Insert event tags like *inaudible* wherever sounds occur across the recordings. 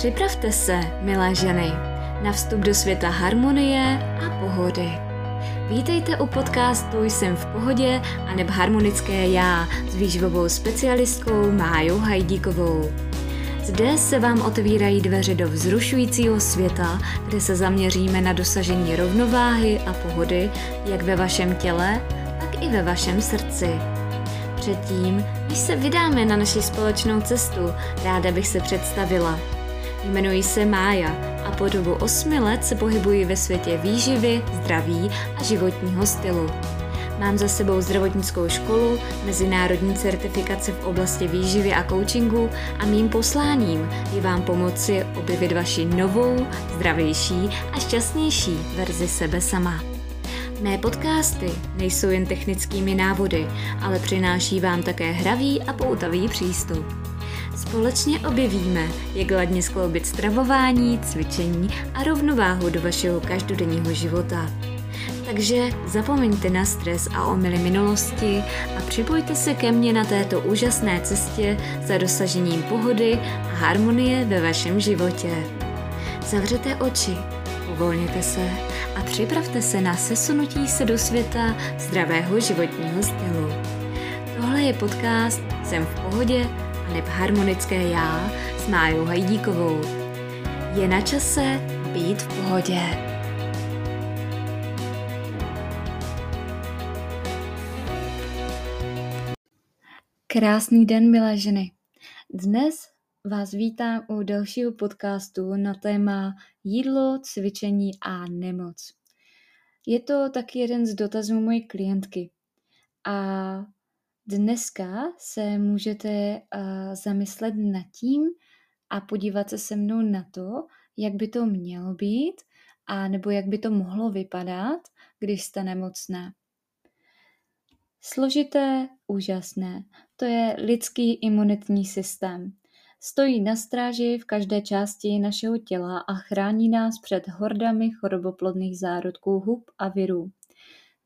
Připravte se, milé ženy, na vstup do světa harmonie a pohody. Vítejte u podcastu Jsem v pohodě a neb harmonické já s výživovou specialistkou Májou Hajdíkovou. Zde se vám otevírají dveře do vzrušujícího světa, kde se zaměříme na dosažení rovnováhy a pohody jak ve vašem těle, tak i ve vašem srdci. Předtím, než se vydáme na naši společnou cestu, ráda bych se představila. Jmenuji se Mája a po dobu osmi let se pohybuji ve světě výživy, zdraví a životního stylu. Mám za sebou zdravotnickou školu, mezinárodní certifikace v oblasti výživy a coachingu a mým posláním je vám pomoci objevit vaši novou, zdravější a šťastnější verzi sebe sama. Mé podcasty nejsou jen technickými návody, ale přináší vám také hravý a poutavý přístup. Společně objevíme, jak ladně skloubit stravování, cvičení a rovnováhu do vašeho každodenního života. Takže zapomeňte na stres a omily minulosti a připojte se ke mně na této úžasné cestě za dosažením pohody a harmonie ve vašem životě. Zavřete oči, uvolněte se a připravte se na sesunutí se do světa zdravého životního stylu. Tohle je podcast Jsem v pohodě neb harmonické já s Májou Hajdíkovou. Je na čase být v pohodě. Krásný den, milé ženy. Dnes vás vítám u dalšího podcastu na téma jídlo, cvičení a nemoc. Je to taky jeden z dotazů mojí klientky. A Dneska se můžete uh, zamyslet nad tím a podívat se se mnou na to, jak by to mělo být a nebo jak by to mohlo vypadat, když jste nemocné. Složité, úžasné. To je lidský imunitní systém. Stojí na stráži v každé části našeho těla a chrání nás před hordami choroboplodných zárodků hub a virů.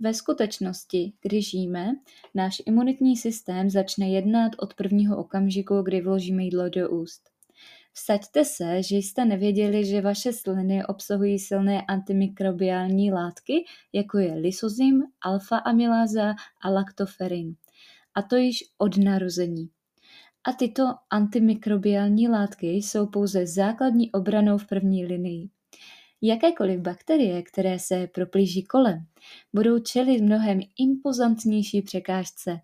Ve skutečnosti, když žijeme, náš imunitní systém začne jednat od prvního okamžiku, kdy vložíme jídlo do úst. Vsaďte se, že jste nevěděli, že vaše sliny obsahují silné antimikrobiální látky, jako je lysozym, alfa-amyláza a laktoferin. A to již od narození. A tyto antimikrobiální látky jsou pouze základní obranou v první linii. Jakékoliv bakterie, které se proplíží kolem, budou čelit mnohem impozantnější překážce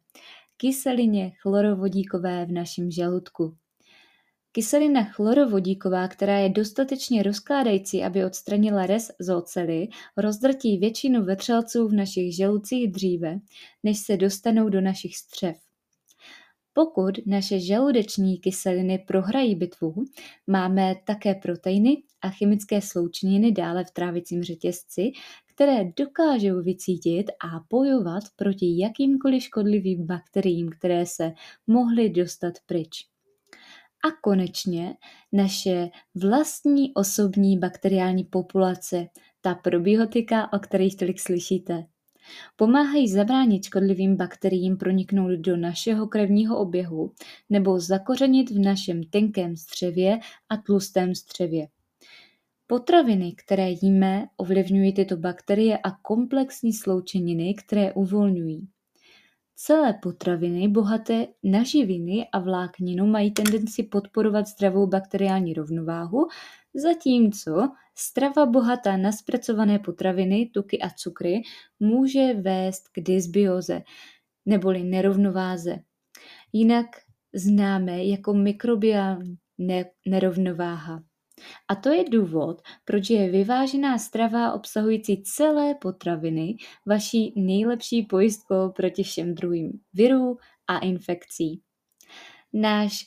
kyselině chlorovodíkové v našem žaludku. Kyselina chlorovodíková, která je dostatečně rozkládající, aby odstranila rez z oceli, rozdrtí většinu vetřelců v našich žalucích dříve, než se dostanou do našich střev. Pokud naše žaludeční kyseliny prohrají bitvu, máme také proteiny a chemické sloučeniny dále v trávicím řetězci, které dokážou vycítit a bojovat proti jakýmkoliv škodlivým bakteriím, které se mohly dostat pryč. A konečně naše vlastní osobní bakteriální populace, ta probiotika, o kterých tolik slyšíte. Pomáhají zabránit škodlivým bakteriím proniknout do našeho krevního oběhu nebo zakořenit v našem tenkém střevě a tlustém střevě. Potraviny, které jíme, ovlivňují tyto bakterie a komplexní sloučeniny, které uvolňují. Celé potraviny bohaté na živiny a vlákninu mají tendenci podporovat zdravou bakteriální rovnováhu, zatímco strava bohatá na zpracované potraviny, tuky a cukry může vést k dysbioze neboli nerovnováze. Jinak známe jako mikrobiální nerovnováha. A to je důvod, proč je vyvážená strava obsahující celé potraviny vaší nejlepší pojistkou proti všem druhým virů a infekcí. Náš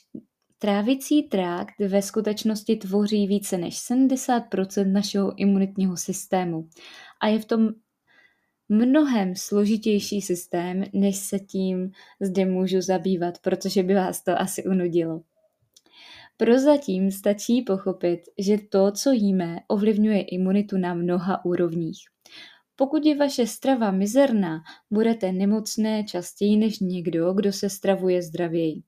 trávicí trakt ve skutečnosti tvoří více než 70% našeho imunitního systému a je v tom mnohem složitější systém, než se tím zde můžu zabývat, protože by vás to asi unudilo. Prozatím stačí pochopit, že to, co jíme, ovlivňuje imunitu na mnoha úrovních. Pokud je vaše strava mizerná, budete nemocné častěji než někdo, kdo se stravuje zdravěji.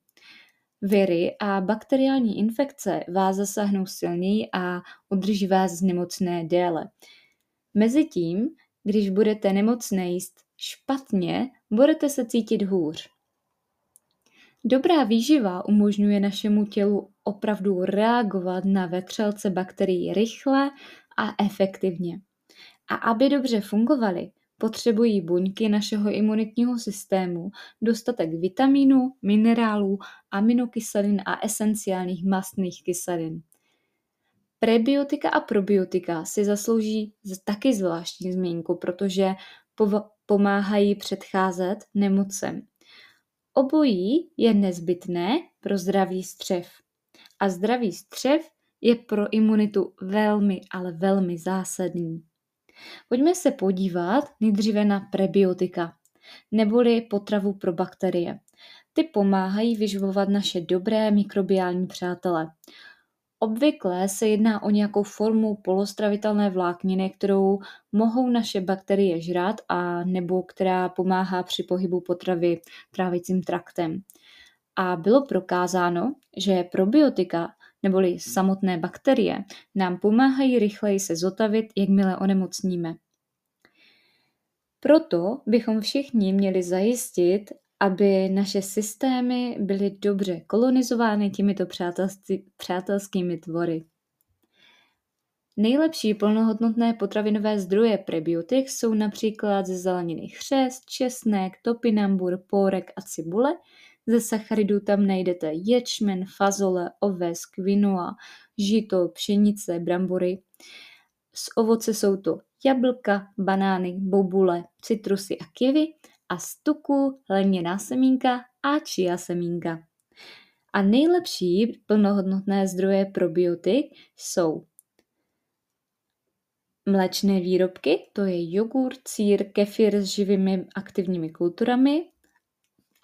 Viry a bakteriální infekce vás zasáhnou silněji a udrží vás z nemocné déle. Mezitím, když budete nemocné jíst špatně, budete se cítit hůř. Dobrá výživa umožňuje našemu tělu opravdu reagovat na vetřelce bakterií rychle a efektivně. A aby dobře fungovaly, potřebují buňky našeho imunitního systému dostatek vitamínů, minerálů, aminokyselin a esenciálních mastných kyselin. Prebiotika a probiotika si zaslouží taky zvláštní zmínku, protože pomáhají předcházet nemocem. Obojí je nezbytné pro zdravý střev. A zdravý střev je pro imunitu velmi, ale velmi zásadní. Pojďme se podívat nejdříve na prebiotika, neboli potravu pro bakterie. Ty pomáhají vyživovat naše dobré mikrobiální přátele. Obvykle se jedná o nějakou formu polostravitelné vlákniny, kterou mohou naše bakterie žrát a nebo která pomáhá při pohybu potravy trávicím traktem. A bylo prokázáno, že probiotika neboli samotné bakterie nám pomáhají rychleji se zotavit, jakmile onemocníme. Proto bychom všichni měli zajistit, aby naše systémy byly dobře kolonizovány těmito přátelskými tvory. Nejlepší plnohodnotné potravinové zdroje prebiotik jsou například ze zeleniny chřest, česnek, topinambur, pórek a cibule. Ze sacharidů tam najdete ječmen, fazole, oves, quinoa, žito, pšenice, brambory. Z ovoce jsou to jablka, banány, bobule, citrusy a kivy a z tuku hliněná semínka a čia semínka. A nejlepší plnohodnotné zdroje probiotik jsou mléčné výrobky, to je jogurt, sír, kefir s živými aktivními kulturami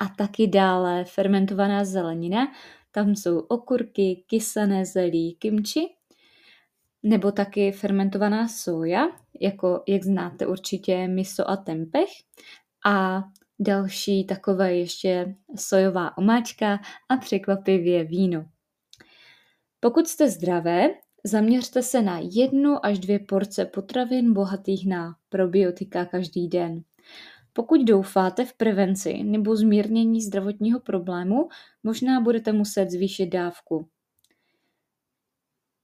a taky dále fermentovaná zelenina. Tam jsou okurky, kysané zelí, kimči, nebo taky fermentovaná soja, jako jak znáte určitě miso a tempeh a další takové ještě sojová omáčka a překvapivě víno. Pokud jste zdravé, zaměřte se na jednu až dvě porce potravin bohatých na probiotika každý den. Pokud doufáte v prevenci nebo zmírnění zdravotního problému, možná budete muset zvýšit dávku.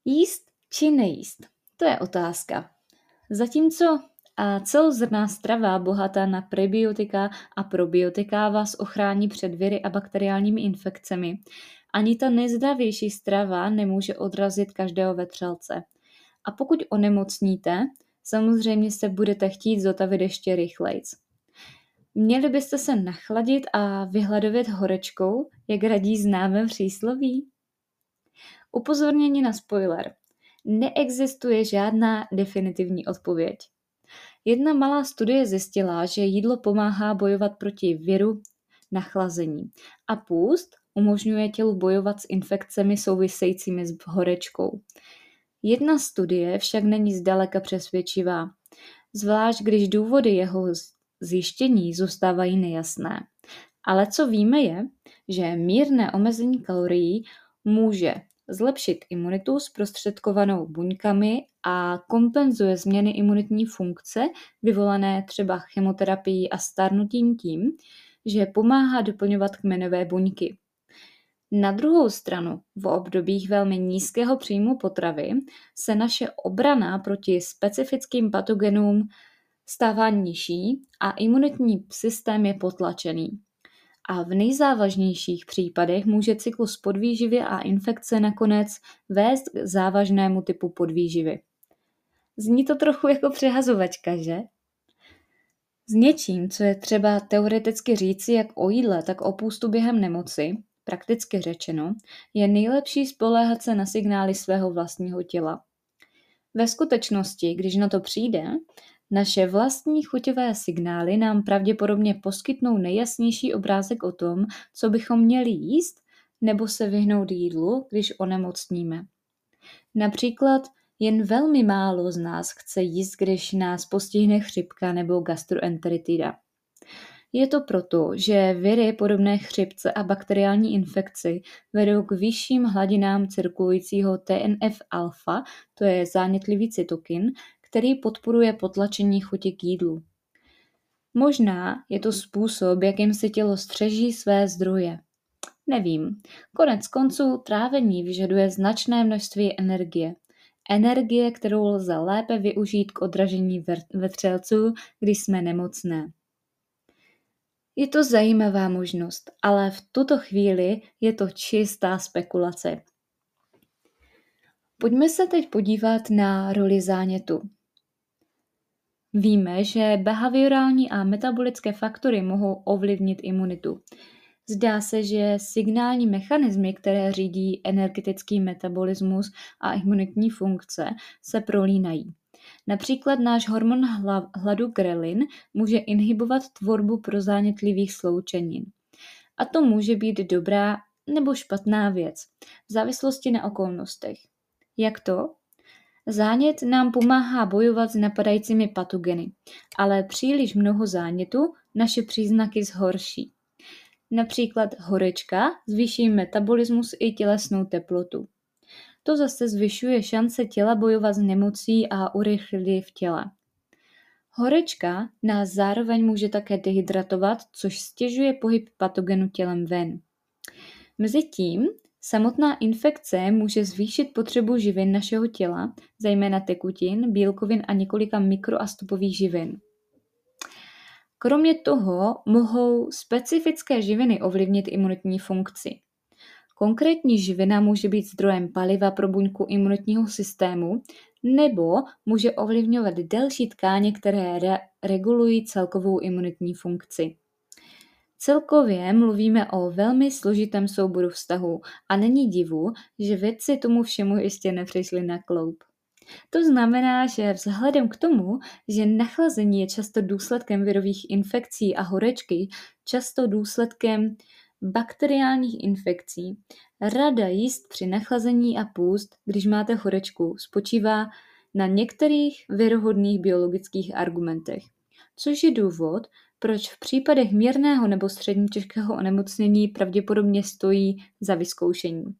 Jíst či nejíst? To je otázka. Zatímco a celozrná strava bohatá na prebiotika a probiotika vás ochrání před viry a bakteriálními infekcemi. Ani ta nejzdravější strava nemůže odrazit každého vetřelce. A pokud onemocníte, samozřejmě se budete chtít zotavit ještě rychlejc. Měli byste se nachladit a vyhladovět horečkou, jak radí známé přísloví? Upozornění na spoiler. Neexistuje žádná definitivní odpověď. Jedna malá studie zjistila, že jídlo pomáhá bojovat proti viru nachlazení a půst umožňuje tělu bojovat s infekcemi souvisejícími s horečkou. Jedna studie však není zdaleka přesvědčivá, zvlášť když důvody jeho zjištění zůstávají nejasné. Ale co víme je, že mírné omezení kalorií může zlepšit imunitu zprostředkovanou buňkami a kompenzuje změny imunitní funkce vyvolané třeba chemoterapií a starnutím tím, že pomáhá doplňovat kmenové buňky. Na druhou stranu, v obdobích velmi nízkého příjmu potravy se naše obrana proti specifickým patogenům stává nižší a imunitní systém je potlačený a v nejzávažnějších případech může cyklus podvýživy a infekce nakonec vést k závažnému typu podvýživy. Zní to trochu jako přehazovačka, že? S něčím, co je třeba teoreticky říci jak o jídle, tak o půstu během nemoci, prakticky řečeno, je nejlepší spoléhat se na signály svého vlastního těla. Ve skutečnosti, když na to přijde, naše vlastní chuťové signály nám pravděpodobně poskytnou nejjasnější obrázek o tom, co bychom měli jíst nebo se vyhnout jídlu, když onemocníme. Například jen velmi málo z nás chce jíst, když nás postihne chřipka nebo gastroenteritida. Je to proto, že viry podobné chřipce a bakteriální infekci vedou k vyšším hladinám cirkulujícího TNF-alfa, to je zánětlivý cytokin, který podporuje potlačení chuti k jídlu. Možná je to způsob, jakým si tělo střeží své zdroje. Nevím. Konec konců trávení vyžaduje značné množství energie. Energie, kterou lze lépe využít k odražení vetřelců, když jsme nemocné. Je to zajímavá možnost, ale v tuto chvíli je to čistá spekulace. Pojďme se teď podívat na roli zánětu. Víme, že behaviorální a metabolické faktory mohou ovlivnit imunitu. Zdá se, že signální mechanismy, které řídí energetický metabolismus a imunitní funkce, se prolínají. Například náš hormon hladu grelin může inhibovat tvorbu prozánětlivých sloučenin. A to může být dobrá nebo špatná věc, v závislosti na okolnostech. Jak to? Zánět nám pomáhá bojovat s napadajícími patogeny, ale příliš mnoho zánětu naše příznaky zhorší. Například horečka zvýší metabolismus i tělesnou teplotu. To zase zvyšuje šance těla bojovat s nemocí a urychlit v těle. Horečka nás zároveň může také dehydratovat, což stěžuje pohyb patogenu tělem ven. Mezitím samotná infekce může zvýšit potřebu živin našeho těla, zejména tekutin, bílkovin a několika mikro- a stupových živin. Kromě toho mohou specifické živiny ovlivnit imunitní funkci. Konkrétní živina může být zdrojem paliva pro buňku imunitního systému nebo může ovlivňovat delší tkáně, které re- regulují celkovou imunitní funkci. Celkově mluvíme o velmi složitém souboru vztahů a není divu, že vědci tomu všemu ještě nepřišli na kloup. To znamená, že vzhledem k tomu, že nachlazení je často důsledkem virových infekcí a horečky, často důsledkem bakteriálních infekcí, rada jíst při nachlazení a půst, když máte horečku, spočívá na některých věrohodných biologických argumentech, což je důvod, proč v případech mírného nebo středně těžkého onemocnění pravděpodobně stojí za vyzkoušení.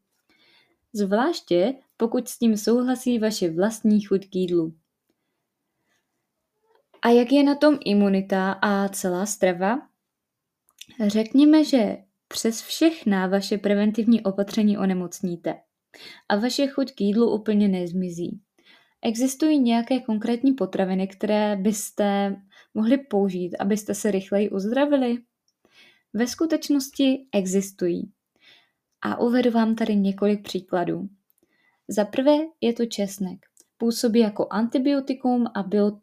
Zvláště pokud s tím souhlasí vaše vlastní chuť k jídlu. A jak je na tom imunita a celá strava? Řekněme, že přes všechna vaše preventivní opatření onemocníte a vaše chuť k jídlu úplně nezmizí. Existují nějaké konkrétní potraviny, které byste mohli použít, abyste se rychleji uzdravili? Ve skutečnosti existují. A uvedu vám tady několik příkladů. Za prvé je to česnek. Působí jako antibiotikum a bylo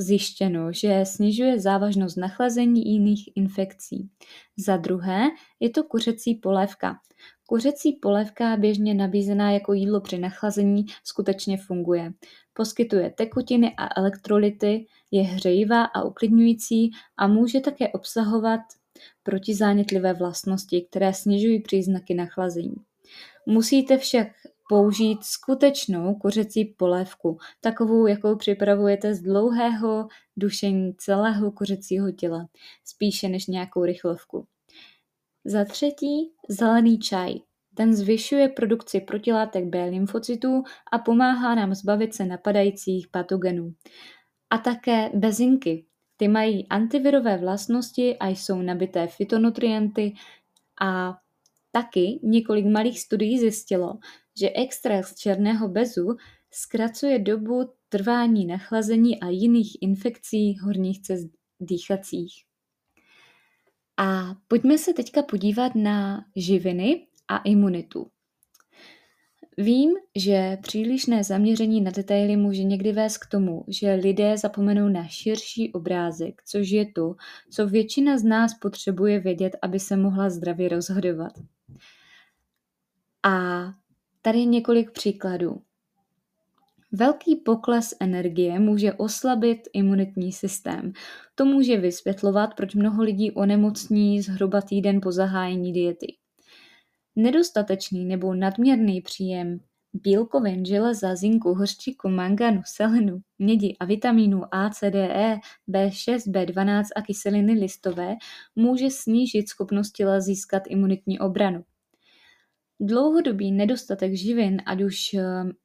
zjištěno, že snižuje závažnost nachlazení jiných infekcí. Za druhé je to kuřecí polévka. Kuřecí polévka, běžně nabízená jako jídlo při nachlazení, skutečně funguje. Poskytuje tekutiny a elektrolyty, je hřejivá a uklidňující a může také obsahovat protizánětlivé vlastnosti, které snižují příznaky nachlazení. Musíte však použít skutečnou kuřecí polévku, takovou, jakou připravujete z dlouhého dušení celého kuřecího těla, spíše než nějakou rychlovku. Za třetí, zelený čaj. Ten zvyšuje produkci protilátek B lymfocytů a pomáhá nám zbavit se napadajících patogenů. A také bezinky. Ty mají antivirové vlastnosti a jsou nabité fitonutrienty a taky několik malých studií zjistilo, že extrakt z černého bezu zkracuje dobu trvání nachlazení a jiných infekcí horních cest dýchacích. A pojďme se teďka podívat na živiny a imunitu. Vím, že přílišné zaměření na detaily může někdy vést k tomu, že lidé zapomenou na širší obrázek, což je to, co většina z nás potřebuje vědět, aby se mohla zdravě rozhodovat. A Tady několik příkladů. Velký pokles energie může oslabit imunitní systém. To může vysvětlovat, proč mnoho lidí onemocní zhruba týden po zahájení diety. Nedostatečný nebo nadměrný příjem bílkovin, železa, zinku, hořčíku, manganu, selenu, mědi a vitamínů A, C, D, E, B6, B12 a kyseliny listové může snížit schopnost těla získat imunitní obranu. Dlouhodobý nedostatek živin, ať už eh,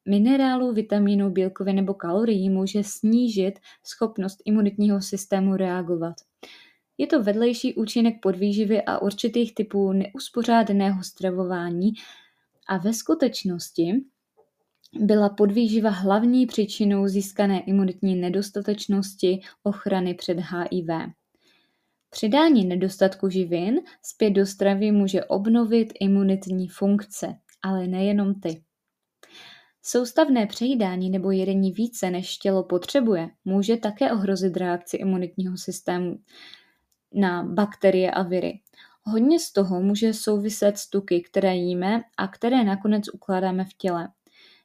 minerálů, vitamínů, bílkovin nebo kalorií, může snížit schopnost imunitního systému reagovat. Je to vedlejší účinek podvýživy a určitých typů neuspořádaného stravování a ve skutečnosti byla podvýživa hlavní příčinou získané imunitní nedostatečnosti ochrany před HIV. Přidání nedostatku živin zpět do stravy může obnovit imunitní funkce, ale nejenom ty. Soustavné přejídání nebo jedení více, než tělo potřebuje, může také ohrozit reakci imunitního systému na bakterie a viry. Hodně z toho může souviset s tuky, které jíme a které nakonec ukládáme v těle.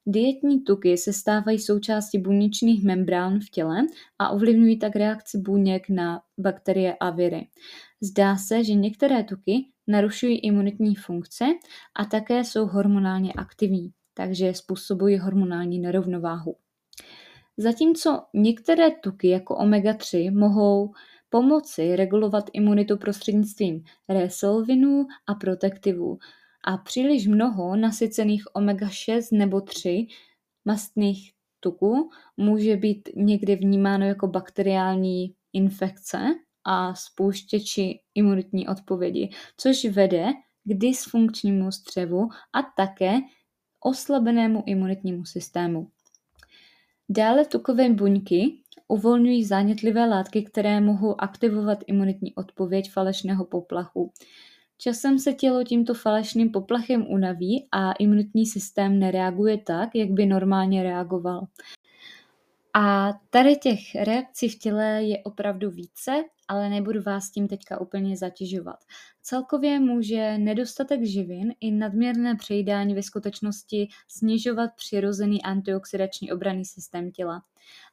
Dietní tuky se stávají součástí buněčných membrán v těle a ovlivňují tak reakci buněk na bakterie a viry. Zdá se, že některé tuky narušují imunitní funkce a také jsou hormonálně aktivní, takže způsobují hormonální nerovnováhu. Zatímco některé tuky jako omega-3 mohou pomoci regulovat imunitu prostřednictvím resolvinů a protektivů, a příliš mnoho nasycených omega-6 nebo 3 mastných tuků může být někdy vnímáno jako bakteriální infekce a spouštěči imunitní odpovědi, což vede k dysfunkčnímu střevu a také oslabenému imunitnímu systému. Dále tukové buňky uvolňují zánětlivé látky, které mohou aktivovat imunitní odpověď falešného poplachu. Časem se tělo tímto falešným poplachem unaví a imunitní systém nereaguje tak, jak by normálně reagoval. A tady těch reakcí v těle je opravdu více, ale nebudu vás tím teďka úplně zatěžovat. Celkově může nedostatek živin i nadměrné přejídání ve skutečnosti snižovat přirozený antioxidační obranný systém těla.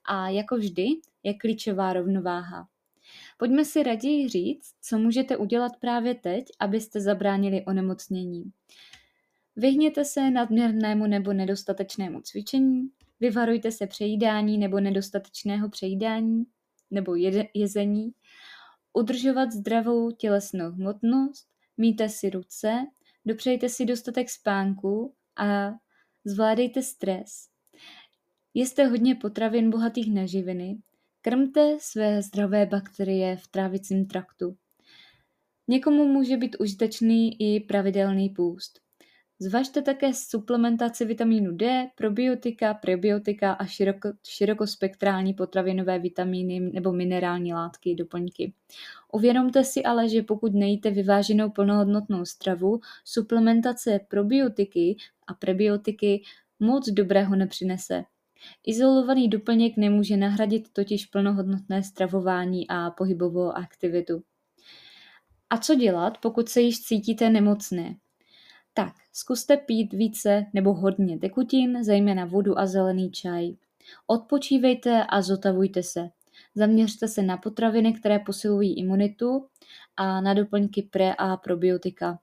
A jako vždy je klíčová rovnováha. Pojďme si raději říct, co můžete udělat právě teď, abyste zabránili onemocnění. Vyhněte se nadměrnému nebo nedostatečnému cvičení, vyvarujte se přejídání nebo nedostatečného přejídání nebo jezení, udržovat zdravou tělesnou hmotnost, míte si ruce, dopřejte si dostatek spánku a zvládejte stres. Jeste hodně potravin bohatých na živiny, Krmte své zdravé bakterie v trávicím traktu. Někomu může být užitečný i pravidelný půst. Zvažte také suplementaci vitamínu D, probiotika, prebiotika a široko, širokospektrální potravinové vitamíny nebo minerální látky, doplňky. Uvědomte si ale, že pokud nejíte vyváženou plnohodnotnou stravu, suplementace probiotiky a prebiotiky moc dobrého nepřinese. Izolovaný doplněk nemůže nahradit totiž plnohodnotné stravování a pohybovou aktivitu. A co dělat, pokud se již cítíte nemocné? Tak, zkuste pít více nebo hodně tekutin, zejména vodu a zelený čaj. Odpočívejte a zotavujte se. Zaměřte se na potraviny, které posilují imunitu a na doplňky pre a probiotika.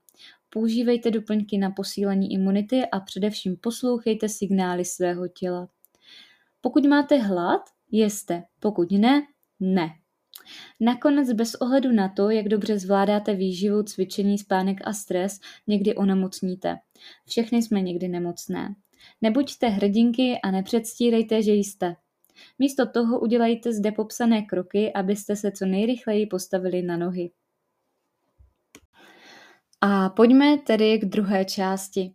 Používejte doplňky na posílení imunity a především poslouchejte signály svého těla. Pokud máte hlad, jeste, pokud ne, ne. Nakonec bez ohledu na to, jak dobře zvládáte výživu, cvičení, spánek a stres, někdy onemocníte. Všechny jsme někdy nemocné. Nebuďte hrdinky a nepředstírejte, že jste. Místo toho udělejte zde popsané kroky, abyste se co nejrychleji postavili na nohy. A pojďme tedy k druhé části.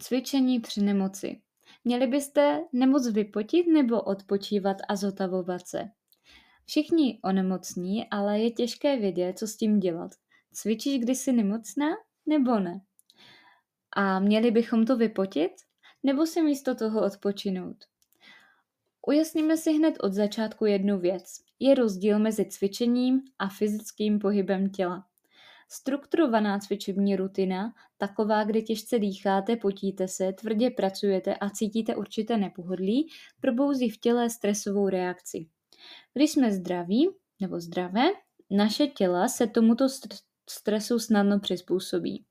Cvičení při nemoci. Měli byste nemoc vypotit nebo odpočívat a zotavovat se? Všichni onemocní, ale je těžké vědět, co s tím dělat. Cvičíš, když jsi nemocná, nebo ne? A měli bychom to vypotit, nebo si místo toho odpočinout? Ujasníme si hned od začátku jednu věc. Je rozdíl mezi cvičením a fyzickým pohybem těla. Strukturovaná cvičební rutina, taková, kde těžce dýcháte, potíte se, tvrdě pracujete a cítíte určité nepohodlí, probouzí v těle stresovou reakci. Když jsme zdraví nebo zdravé, naše těla se tomuto stresu snadno přizpůsobí.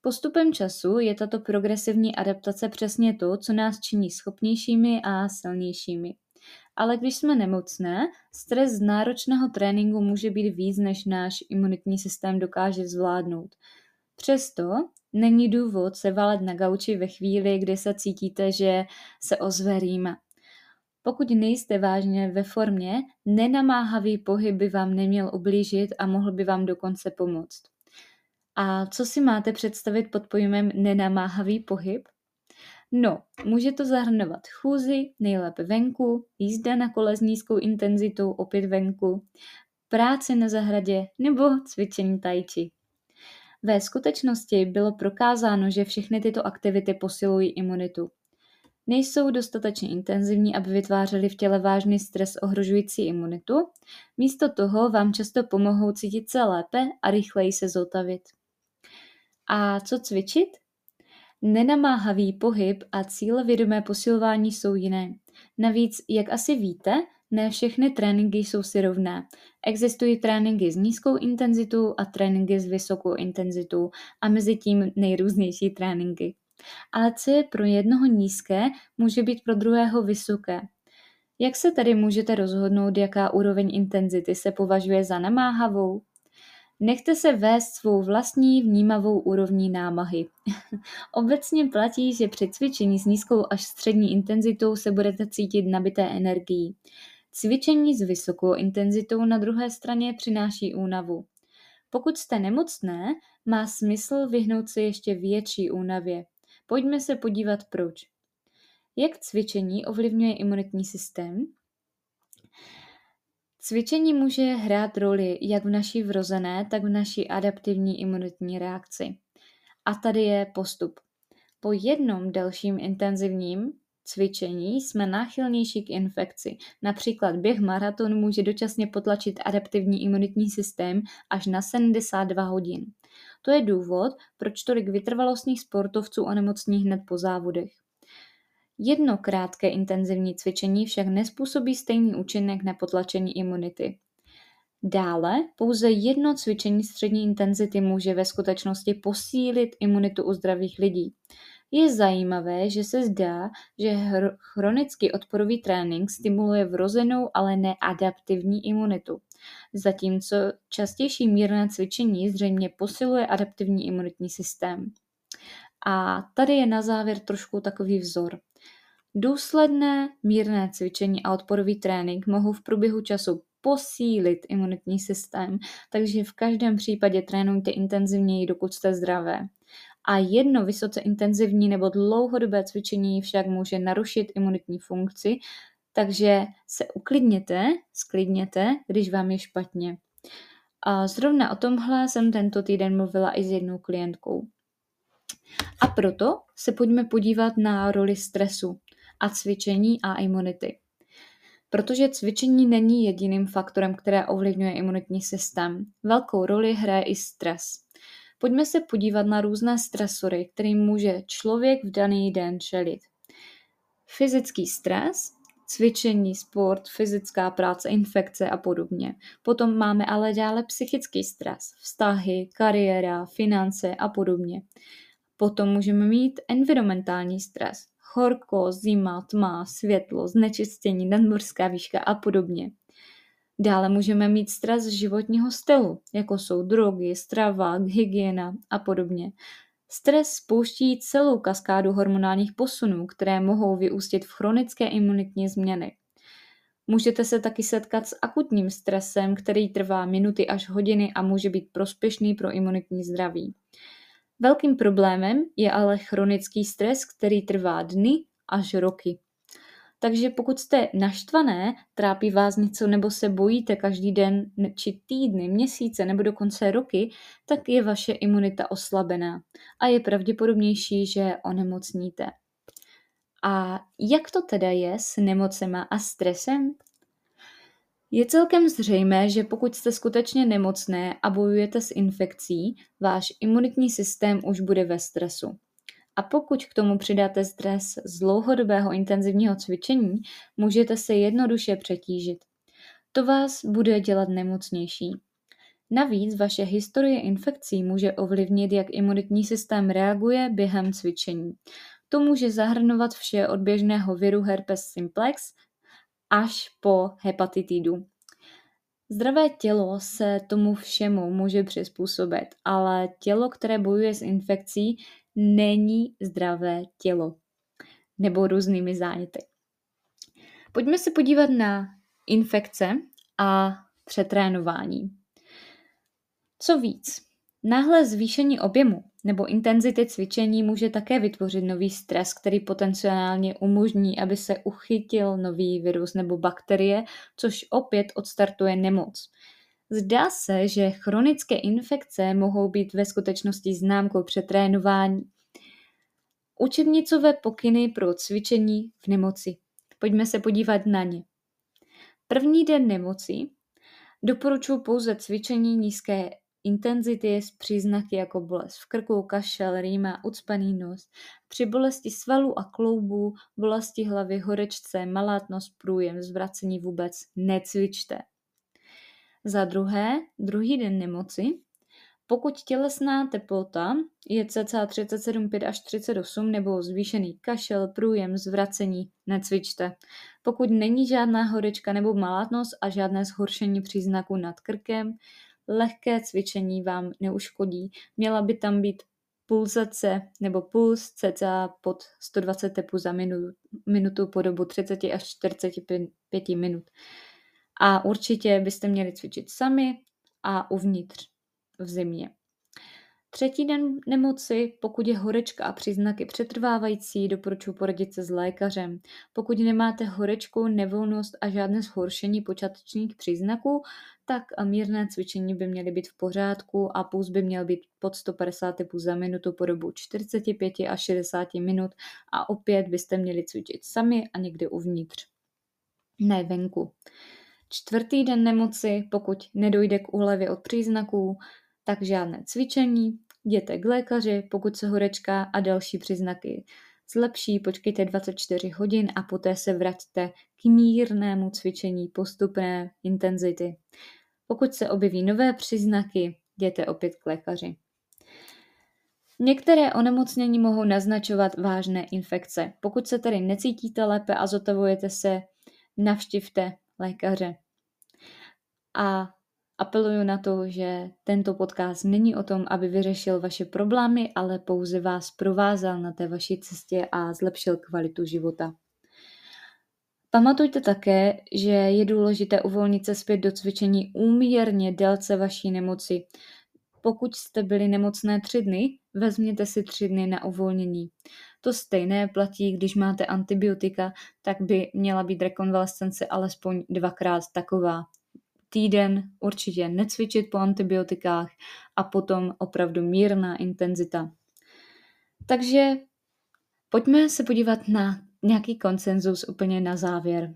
Postupem času je tato progresivní adaptace přesně to, co nás činí schopnějšími a silnějšími. Ale když jsme nemocné, stres z náročného tréninku může být víc, než náš imunitní systém dokáže zvládnout. Přesto není důvod se valet na gauči ve chvíli, kdy se cítíte, že se ozve rýma. Pokud nejste vážně ve formě, nenamáhavý pohyb by vám neměl ublížit a mohl by vám dokonce pomoct. A co si máte představit pod pojmem nenamáhavý pohyb? No, může to zahrnovat chůzi, nejlépe venku, jízda na kole s nízkou intenzitou opět venku, práce na zahradě nebo cvičení tajči. Ve skutečnosti bylo prokázáno, že všechny tyto aktivity posilují imunitu. Nejsou dostatečně intenzivní, aby vytvářely v těle vážný stres ohrožující imunitu, místo toho vám často pomohou cítit se lépe a rychleji se zotavit. A co cvičit? Nenamáhavý pohyb a cílevědomé posilování jsou jiné. Navíc, jak asi víte, ne všechny tréninky jsou si rovné. Existují tréninky s nízkou intenzitou a tréninky s vysokou intenzitou a mezi tím nejrůznější tréninky. Ale co je pro jednoho nízké, může být pro druhého vysoké. Jak se tedy můžete rozhodnout, jaká úroveň intenzity se považuje za namáhavou? Nechte se vést svou vlastní vnímavou úrovní námahy. *laughs* Obecně platí, že při cvičení s nízkou až střední intenzitou se budete cítit nabité energií. Cvičení s vysokou intenzitou na druhé straně přináší únavu. Pokud jste nemocné, má smysl vyhnout se ještě větší únavě. Pojďme se podívat proč. Jak cvičení ovlivňuje imunitní systém? Cvičení může hrát roli jak v naší vrozené, tak v naší adaptivní imunitní reakci. A tady je postup. Po jednom delším intenzivním cvičení jsme náchylnější k infekci. Například běh maratonu může dočasně potlačit adaptivní imunitní systém až na 72 hodin. To je důvod, proč tolik vytrvalostních sportovců onemocní hned po závodech. Jedno krátké intenzivní cvičení však nespůsobí stejný účinek na potlačení imunity. Dále pouze jedno cvičení střední intenzity může ve skutečnosti posílit imunitu u zdravých lidí. Je zajímavé, že se zdá, že chronický odporový trénink stimuluje vrozenou, ale neadaptivní imunitu, zatímco častější mírné cvičení zřejmě posiluje adaptivní imunitní systém. A tady je na závěr trošku takový vzor. Důsledné mírné cvičení a odporový trénink mohou v průběhu času posílit imunitní systém, takže v každém případě trénujte intenzivněji, dokud jste zdravé. A jedno vysoce intenzivní nebo dlouhodobé cvičení však může narušit imunitní funkci, takže se uklidněte, sklidněte, když vám je špatně. A zrovna o tomhle jsem tento týden mluvila i s jednou klientkou. A proto se pojďme podívat na roli stresu a cvičení a imunity. Protože cvičení není jediným faktorem, které ovlivňuje imunitní systém. Velkou roli hraje i stres. Pojďme se podívat na různé stresory, kterým může člověk v daný den čelit. Fyzický stres, cvičení, sport, fyzická práce, infekce a podobně. Potom máme ale dále psychický stres, vztahy, kariéra, finance a podobně. Potom můžeme mít environmentální stres, horko, zima, tma, světlo, znečištění, nadmorská výška a podobně. Dále můžeme mít stres z životního stylu, jako jsou drogy, strava, hygiena a podobně. Stres spouští celou kaskádu hormonálních posunů, které mohou vyústit v chronické imunitní změny. Můžete se taky setkat s akutním stresem, který trvá minuty až hodiny a může být prospěšný pro imunitní zdraví. Velkým problémem je ale chronický stres, který trvá dny až roky. Takže pokud jste naštvané, trápí vás něco nebo se bojíte každý den či týdny, měsíce nebo dokonce roky, tak je vaše imunita oslabená a je pravděpodobnější, že onemocníte. A jak to teda je s nemocema a stresem? Je celkem zřejmé, že pokud jste skutečně nemocné a bojujete s infekcí, váš imunitní systém už bude ve stresu. A pokud k tomu přidáte stres z dlouhodobého intenzivního cvičení, můžete se jednoduše přetížit. To vás bude dělat nemocnější. Navíc vaše historie infekcí může ovlivnit, jak imunitní systém reaguje během cvičení. To může zahrnovat vše od běžného viru herpes simplex až po hepatitidu. Zdravé tělo se tomu všemu může přizpůsobit, ale tělo, které bojuje s infekcí, není zdravé tělo nebo různými záněty. Pojďme se podívat na infekce a přetrénování. Co víc, náhle zvýšení objemu nebo intenzity cvičení může také vytvořit nový stres, který potenciálně umožní, aby se uchytil nový virus nebo bakterie, což opět odstartuje nemoc. Zdá se, že chronické infekce mohou být ve skutečnosti známkou přetrénování. Učebnicové pokyny pro cvičení v nemoci. Pojďme se podívat na ně. První den nemoci doporučuji pouze cvičení nízké intenzity s příznaky jako bolest v krku, kašel, rýma, ucpaný nos. Při bolesti svalů a kloubů, bolesti hlavy, horečce, malátnost, průjem, zvracení vůbec necvičte. Za druhé, druhý den nemoci, pokud tělesná teplota je cca 37,5 až 38 nebo zvýšený kašel, průjem, zvracení, necvičte. Pokud není žádná horečka nebo malátnost a žádné zhoršení příznaků nad krkem, lehké cvičení vám neuškodí. Měla by tam být pulzace nebo puls cca pod 120 tepů za minutu, minutu po dobu 30 až 45 minut. A určitě byste měli cvičit sami a uvnitř v zimě. Třetí den nemoci, pokud je horečka a příznaky přetrvávající, doporučuji poradit se s lékařem. Pokud nemáte horečku, nevolnost a žádné zhoršení počátečních příznaků, tak mírné cvičení by měly být v pořádku a puls by měl být pod 150 typů za minutu po dobu 45 až 60 minut a opět byste měli cvičit sami a někde uvnitř, ne venku. Čtvrtý den nemoci, pokud nedojde k úlevě od příznaků, tak žádné cvičení, jděte k lékaři, pokud se horečka a další příznaky zlepší, počkejte 24 hodin a poté se vraťte k mírnému cvičení postupné intenzity. Pokud se objeví nové příznaky, jděte opět k lékaři. Některé onemocnění mohou naznačovat vážné infekce. Pokud se tedy necítíte lépe a zotavujete se, navštivte lékaře. A Apeluju na to, že tento podcast není o tom, aby vyřešil vaše problémy, ale pouze vás provázal na té vaší cestě a zlepšil kvalitu života. Pamatujte také, že je důležité uvolnit se zpět do cvičení úměrně délce vaší nemoci. Pokud jste byli nemocné tři dny, vezměte si tři dny na uvolnění. To stejné platí, když máte antibiotika, tak by měla být rekonvalescence alespoň dvakrát taková týden určitě necvičit po antibiotikách a potom opravdu mírná intenzita. Takže pojďme se podívat na nějaký konsenzus úplně na závěr.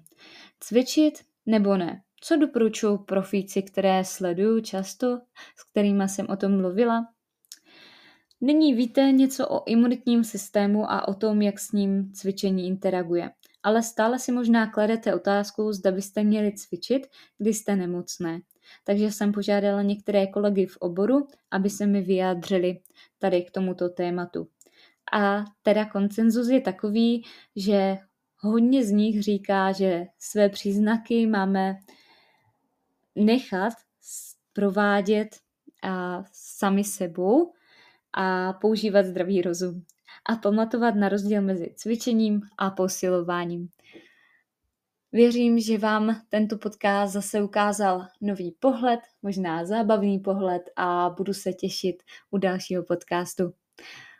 Cvičit nebo ne? Co doporučuji profíci, které sleduju často, s kterými jsem o tom mluvila? Nyní víte něco o imunitním systému a o tom, jak s ním cvičení interaguje ale stále si možná kladete otázku, zda byste měli cvičit, když jste nemocné. Takže jsem požádala některé kolegy v oboru, aby se mi vyjádřili tady k tomuto tématu. A teda koncenzus je takový, že hodně z nich říká, že své příznaky máme nechat provádět a sami sebou a používat zdravý rozum a pamatovat na rozdíl mezi cvičením a posilováním. Věřím, že vám tento podcast zase ukázal nový pohled, možná zábavný pohled a budu se těšit u dalšího podcastu.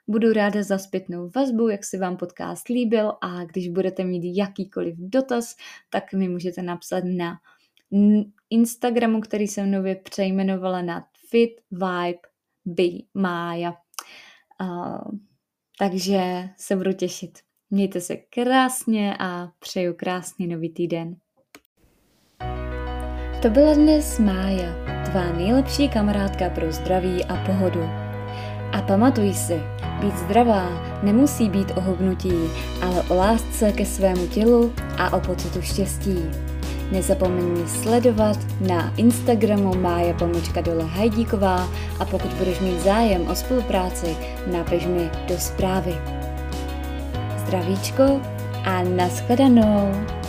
Budu ráda za zpětnou vazbu, jak se vám podcast líbil a když budete mít jakýkoliv dotaz, tak mi můžete napsat na Instagramu, který jsem nově přejmenovala na Fit Vibe by Maya. Uh, takže se budu těšit. Mějte se krásně a přeju krásný nový týden. To byla dnes Mája, tvá nejlepší kamarádka pro zdraví a pohodu. A pamatuj si, být zdravá nemusí být o hubnutí, ale o lásce ke svému tělu a o pocitu štěstí. Nezapomeň mě sledovat na Instagramu Mája Pomlčka Dole Hajdíková a pokud budeš mít zájem o spolupráci, napiš mi do zprávy. Zdravíčko a nashledanou!